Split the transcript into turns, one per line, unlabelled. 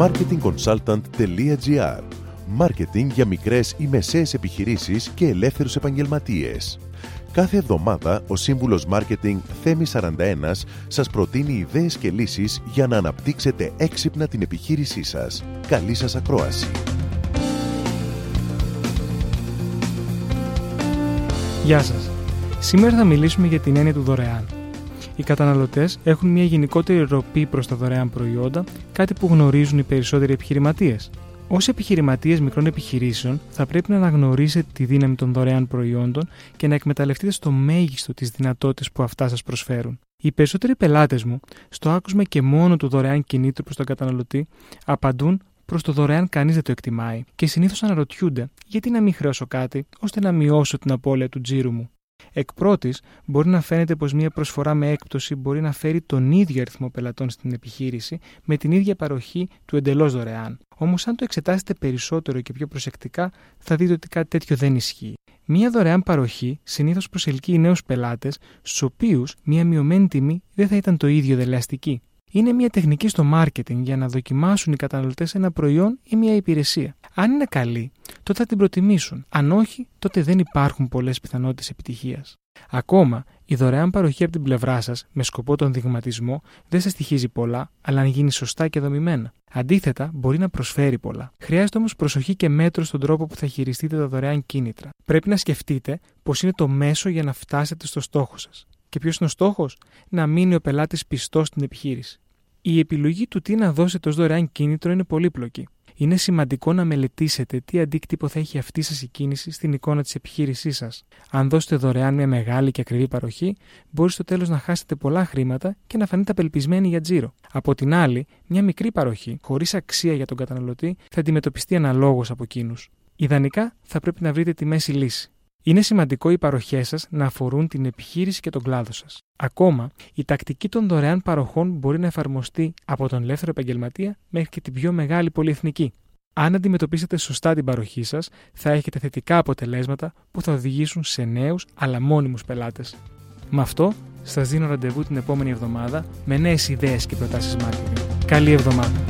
marketingconsultant.gr Μάρκετινγκ για μικρές ή μεσαίες επιχειρήσεις και ελεύθερους επαγγελματίες. Κάθε εβδομάδα ο σύμβουλος Μάρκετινγκ Θέμη 41 σας προτείνει ιδέες και λύσεις για να αναπτύξετε έξυπνα την επιχείρησή σας. Καλή σας ακρόαση!
Γεια σας! Σήμερα θα μιλήσουμε για την έννοια του δωρεάν. Οι καταναλωτές έχουν μια γενικότερη ροπή προς τα δωρεάν προϊόντα, κάτι που γνωρίζουν οι περισσότεροι επιχειρηματίες. Ω επιχειρηματίες μικρών επιχειρήσεων, θα πρέπει να αναγνωρίσετε τη δύναμη των δωρεάν προϊόντων και να εκμεταλλευτείτε στο μέγιστο τις δυνατότητες που αυτά σας προσφέρουν. Οι περισσότεροι πελάτες μου, στο άκουσμα και μόνο του δωρεάν κινήτρου προς τον καταναλωτή, απαντούν προς το δωρεάν κανείς δεν το εκτιμάει και συνήθως αναρωτιούνται γιατί να μην χρεώσω κάτι ώστε να μειώσω την απώλεια του τζίρου μου; Εκ πρώτης, μπορεί να φαίνεται πως μια προσφορά με έκπτωση μπορεί να φέρει τον ίδιο αριθμό πελατών στην επιχείρηση με την ίδια παροχή του εντελώς δωρεάν. Όμως, αν το εξετάσετε περισσότερο και πιο προσεκτικά, θα δείτε ότι κάτι τέτοιο δεν ισχύει. Μία δωρεάν παροχή συνήθως προσελκύει νέους πελάτες, στους οποίους μία μειωμένη τιμή δεν θα ήταν το ίδιο δελεαστική. Είναι μια τεχνική στο marketing για να δοκιμάσουν οι καταναλωτές ένα προϊόν ή μια υπηρεσία. Αν είναι καλή, τότε θα την προτιμήσουν. Αν όχι, τότε δεν υπάρχουν πολλές πιθανότητες επιτυχίας. Ακόμα, η δωρεάν παροχή από την πλευρά σας με σκοπό τον δειγματισμό δεν σας στοιχίζει πολλά, αλλά αν γίνει σωστά και δομημένα. Αντίθετα, μπορεί να προσφέρει πολλά. Χρειάζεται όμως προσοχή και μέτρο στον τρόπο που θα χειριστείτε τα δωρεάν κίνητρα. Πρέπει να σκεφτείτε πως είναι το μέσο για να φτάσετε στο στόχο σας. Και ποιος είναι ο στόχος, να μείνει ο πελάτης πιστός στην επιχείρηση. Η επιλογή του τι να δώσετε ως δωρεάν κίνητρο είναι πολύπλοκη. Είναι σημαντικό να μελετήσετε τι αντίκτυπο θα έχει αυτή σας η κίνηση στην εικόνα της επιχείρησής σας. Αν δώσετε δωρεάν μια μεγάλη και ακριβή παροχή, μπορεί στο τέλος να χάσετε πολλά χρήματα και να φανείτε απελπισμένοι για τζίρο. Από την άλλη, μια μικρή παροχή, χωρίς αξία για τον καταναλωτή, θα αντιμετωπιστεί αναλόγως από εκείνους. Ιδανικά, θα πρέπει να βρείτε τη μέση λύση. Είναι σημαντικό οι παροχές σας να αφορούν την επιχείρηση και τον κλάδο σας. Ακόμα, η τακτική των δωρεάν παροχών μπορεί να εφαρμοστεί από τον ελεύθερο επαγγελματία μέχρι και την πιο μεγάλη πολυεθνική. Αν αντιμετωπίσετε σωστά την παροχή σας, θα έχετε θετικά αποτελέσματα που θα οδηγήσουν σε νέους αλλά μόνιμους πελάτες. Με αυτό, σας δίνω ραντεβού την επόμενη εβδομάδα με νέες ιδέες και προτάσεις marketing. Καλή εβδομάδα!